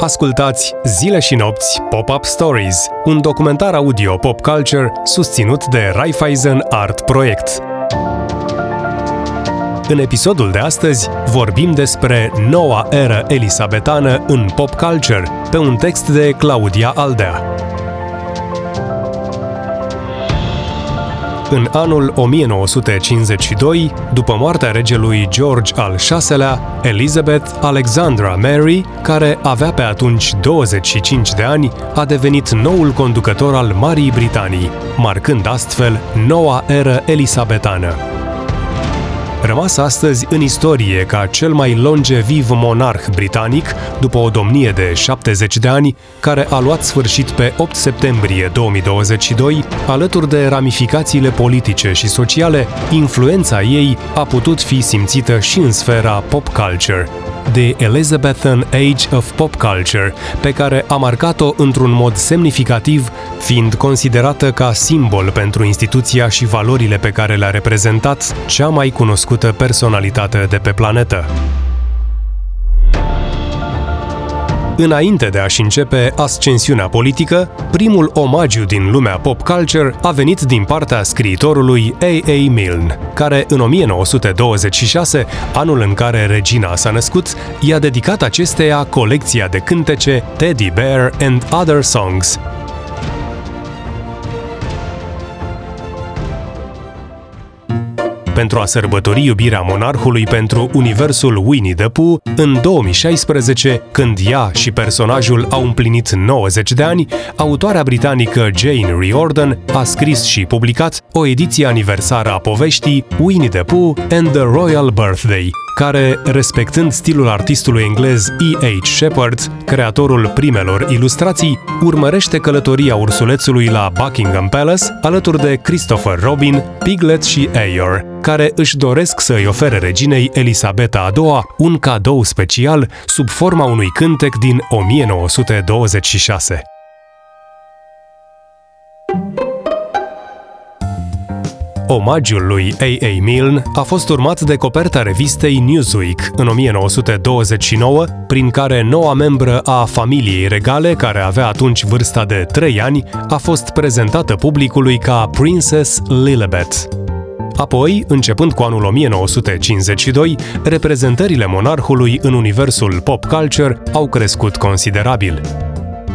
Ascultați Zile și nopți Pop-Up Stories, un documentar audio pop culture susținut de Raiffeisen Art Project. În episodul de astăzi vorbim despre noua eră elisabetană în pop culture, pe un text de Claudia Aldea. În anul 1952, după moartea regelui George al VI-lea, Elizabeth Alexandra Mary, care avea pe atunci 25 de ani, a devenit noul conducător al Marii Britanii, marcând astfel noua eră elisabetană rămas astăzi în istorie ca cel mai longeviv monarh britanic după o domnie de 70 de ani, care a luat sfârșit pe 8 septembrie 2022, alături de ramificațiile politice și sociale, influența ei a putut fi simțită și în sfera pop culture, The Elizabethan Age of Pop Culture, pe care a marcat-o într-un mod semnificativ, fiind considerată ca simbol pentru instituția și valorile pe care le-a reprezentat cea mai cunoscută personalitate de pe planetă. Înainte de a-și începe ascensiunea politică, primul omagiu din lumea pop culture a venit din partea scriitorului A.A. Milne, care în 1926, anul în care regina s-a născut, i-a dedicat acesteia colecția de cântece Teddy Bear and Other Songs, pentru a sărbători iubirea monarhului pentru universul Winnie the Pooh, în 2016, când ea și personajul au împlinit 90 de ani, autoarea britanică Jane Riordan a scris și publicat o ediție aniversară a poveștii Winnie the Pooh and the Royal Birthday, care, respectând stilul artistului englez E.H. Shepard, creatorul primelor ilustrații, urmărește călătoria ursulețului la Buckingham Palace alături de Christopher Robin, Piglet și Eeyore, care își doresc să îi ofere reginei Elisabeta II un cadou special sub forma unui cântec din 1926. Omagiul lui A.A. Milne a fost urmat de coperta revistei Newsweek în 1929, prin care noua membră a familiei regale, care avea atunci vârsta de 3 ani, a fost prezentată publicului ca Princess Lilibet. Apoi, începând cu anul 1952, reprezentările monarhului în universul pop culture au crescut considerabil.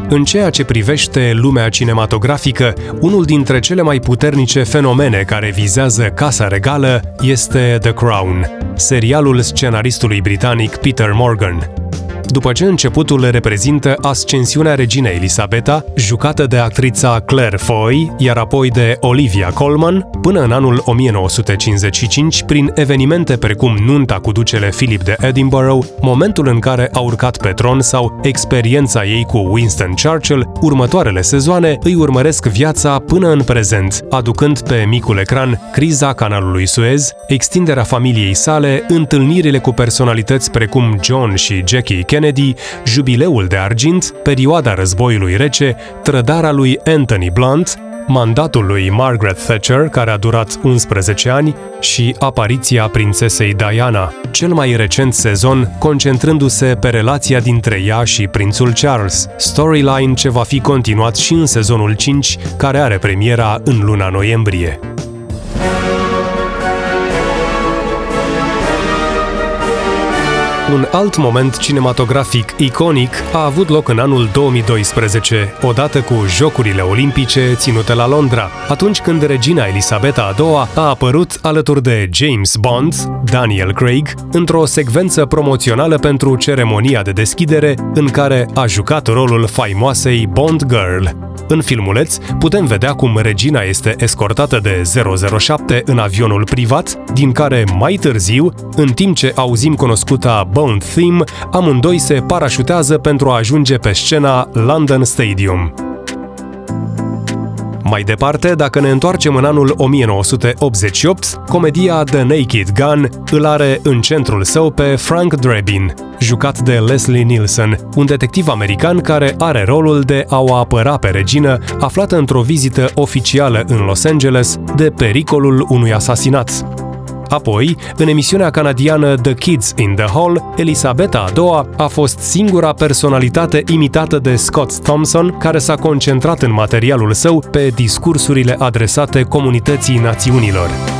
În ceea ce privește lumea cinematografică, unul dintre cele mai puternice fenomene care vizează Casa Regală este The Crown, serialul scenaristului britanic Peter Morgan. După ce începutul reprezintă ascensiunea reginei Elisabeta, jucată de actrița Claire Foy, iar apoi de Olivia Colman, până în anul 1955, prin evenimente precum nunta cu ducele Philip de Edinburgh, momentul în care a urcat pe tron sau experiența ei cu Winston Churchill, următoarele sezoane îi urmăresc viața până în prezent, aducând pe micul ecran criza canalului Suez, extinderea familiei sale, întâlnirile cu personalități precum John și Jackie Kennedy, jubileul de argint, perioada războiului rece, trădarea lui Anthony Blunt, mandatul lui Margaret Thatcher, care a durat 11 ani, și apariția prințesei Diana, cel mai recent sezon concentrându-se pe relația dintre ea și prințul Charles, storyline ce va fi continuat și în sezonul 5, care are premiera în luna noiembrie. Un alt moment cinematografic iconic a avut loc în anul 2012, odată cu Jocurile Olimpice ținute la Londra, atunci când regina Elisabeta II a apărut alături de James Bond, Daniel Craig, într-o secvență promoțională pentru ceremonia de deschidere în care a jucat rolul faimoasei Bond Girl. În filmuleț putem vedea cum regina este escortată de 007 în avionul privat, din care mai târziu, în timp ce auzim cunoscuta Bond Theme, amândoi se parașutează pentru a ajunge pe scena London Stadium. Mai departe, dacă ne întoarcem în anul 1988, comedia The Naked Gun îl are în centrul său pe Frank Drebin, jucat de Leslie Nielsen, un detectiv american care are rolul de a o apăra pe regină, aflată într-o vizită oficială în Los Angeles de pericolul unui asasinat. Apoi, în emisiunea canadiană The Kids in the Hall, Elisabeta II a fost singura personalitate imitată de Scott Thompson care s-a concentrat în materialul său pe discursurile adresate comunității națiunilor.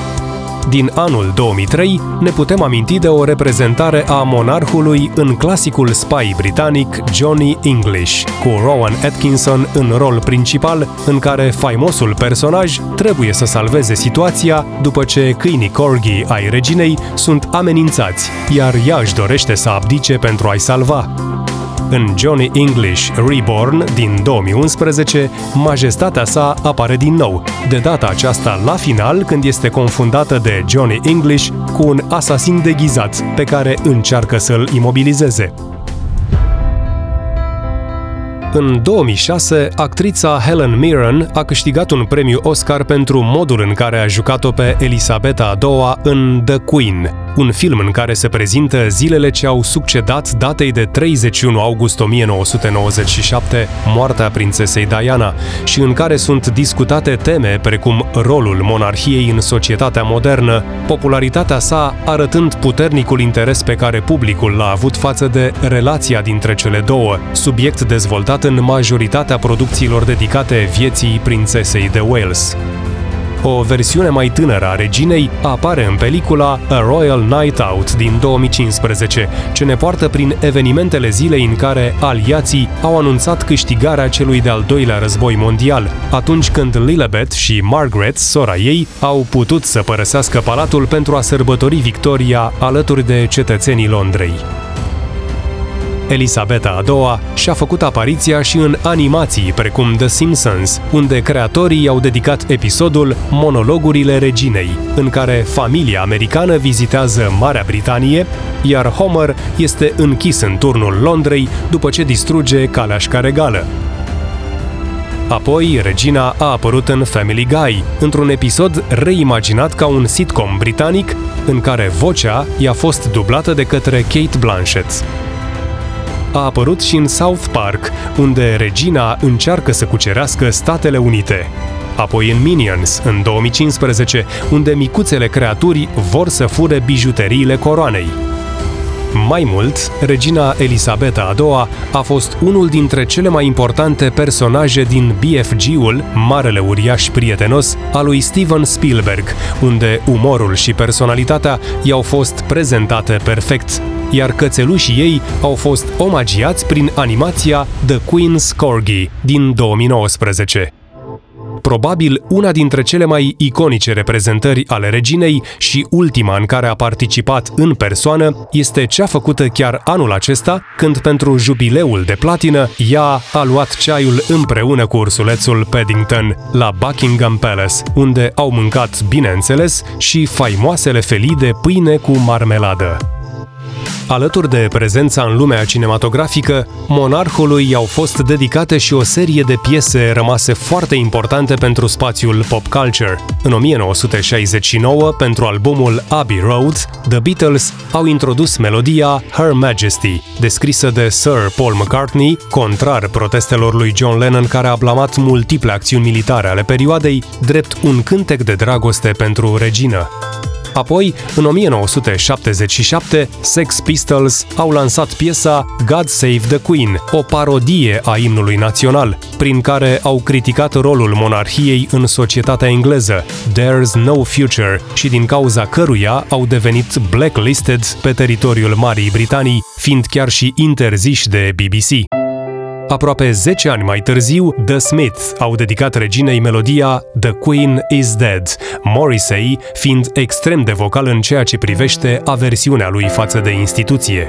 Din anul 2003 ne putem aminti de o reprezentare a monarhului în clasicul spy britanic Johnny English, cu Rowan Atkinson în rol principal, în care faimosul personaj trebuie să salveze situația după ce câinii corgi ai reginei sunt amenințați, iar ea își dorește să abdice pentru a-i salva. În Johnny English Reborn din 2011, majestatea sa apare din nou, de data aceasta la final când este confundată de Johnny English cu un asasin deghizat pe care încearcă să-l imobilizeze. În 2006, actrița Helen Mirren a câștigat un premiu Oscar pentru modul în care a jucat-o pe Elisabeta II în The Queen, un film în care se prezintă zilele ce au succedat datei de 31 august 1997, moartea prințesei Diana, și în care sunt discutate teme precum rolul monarhiei în societatea modernă, popularitatea sa arătând puternicul interes pe care publicul l-a avut față de relația dintre cele două, subiect dezvoltat în majoritatea producțiilor dedicate vieții prințesei de Wales. O versiune mai tânără a reginei apare în pelicula A Royal Night Out din 2015, ce ne poartă prin evenimentele zilei în care aliații au anunțat câștigarea celui de-al doilea război mondial, atunci când Lilibet și Margaret, sora ei, au putut să părăsească palatul pentru a sărbători victoria alături de cetățenii Londrei. Elisabeta II și-a făcut apariția și în animații precum The Simpsons, unde creatorii au dedicat episodul Monologurile reginei, în care familia americană vizitează Marea Britanie, iar Homer este închis în turnul Londrei după ce distruge caleașca regală. Apoi, regina a apărut în Family Guy, într-un episod reimaginat ca un sitcom britanic, în care vocea i-a fost dublată de către Kate Blanchett a apărut și în South Park, unde regina încearcă să cucerească Statele Unite. Apoi în Minions, în 2015, unde micuțele creaturi vor să fure bijuteriile coroanei. Mai mult, regina Elisabeta II a fost unul dintre cele mai importante personaje din BFG-ul, Marele Uriaș Prietenos, al lui Steven Spielberg, unde umorul și personalitatea i-au fost prezentate perfect, iar cățelușii ei au fost omagiați prin animația The Queen's Corgi din 2019 probabil una dintre cele mai iconice reprezentări ale reginei și ultima în care a participat în persoană este cea făcută chiar anul acesta, când pentru jubileul de platină ea a luat ceaiul împreună cu ursulețul Paddington la Buckingham Palace, unde au mâncat, bineînțeles, și faimoasele felii de pâine cu marmeladă. Alături de prezența în lumea cinematografică, monarhului i-au fost dedicate și o serie de piese rămase foarte importante pentru spațiul pop culture. În 1969, pentru albumul Abbey Road, The Beatles au introdus melodia Her Majesty, descrisă de Sir Paul McCartney, contrar protestelor lui John Lennon care a blamat multiple acțiuni militare ale perioadei, drept un cântec de dragoste pentru regină. Apoi, în 1977, Sex Pistols au lansat piesa God Save the Queen, o parodie a imnului național, prin care au criticat rolul monarhiei în societatea engleză, There's No Future, și din cauza căruia au devenit blacklisted pe teritoriul Marii Britanii, fiind chiar și interziși de BBC. Aproape 10 ani mai târziu, The Smith au dedicat reginei melodia The Queen is Dead, Morrissey fiind extrem de vocal în ceea ce privește aversiunea lui față de instituție.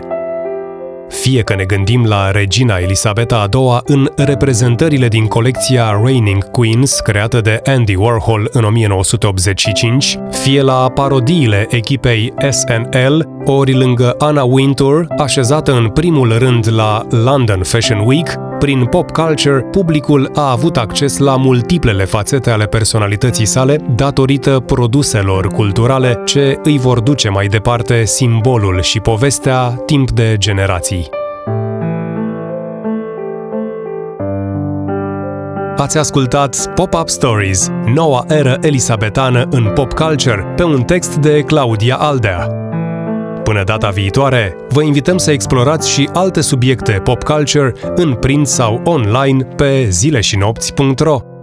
Fie că ne gândim la regina Elisabeta a II în reprezentările din colecția Reigning Queens creată de Andy Warhol în 1985, fie la parodiile echipei SNL, ori lângă Anna Wintour, așezată în primul rând la London Fashion Week, prin pop culture, publicul a avut acces la multiplele fațete ale personalității sale datorită produselor culturale ce îi vor duce mai departe simbolul și povestea timp de generații. Ați ascultat Pop-Up Stories, noua eră elisabetană în pop culture, pe un text de Claudia Aldea. Până data viitoare, vă invităm să explorați și alte subiecte pop culture în print sau online pe zileșinopți.ro.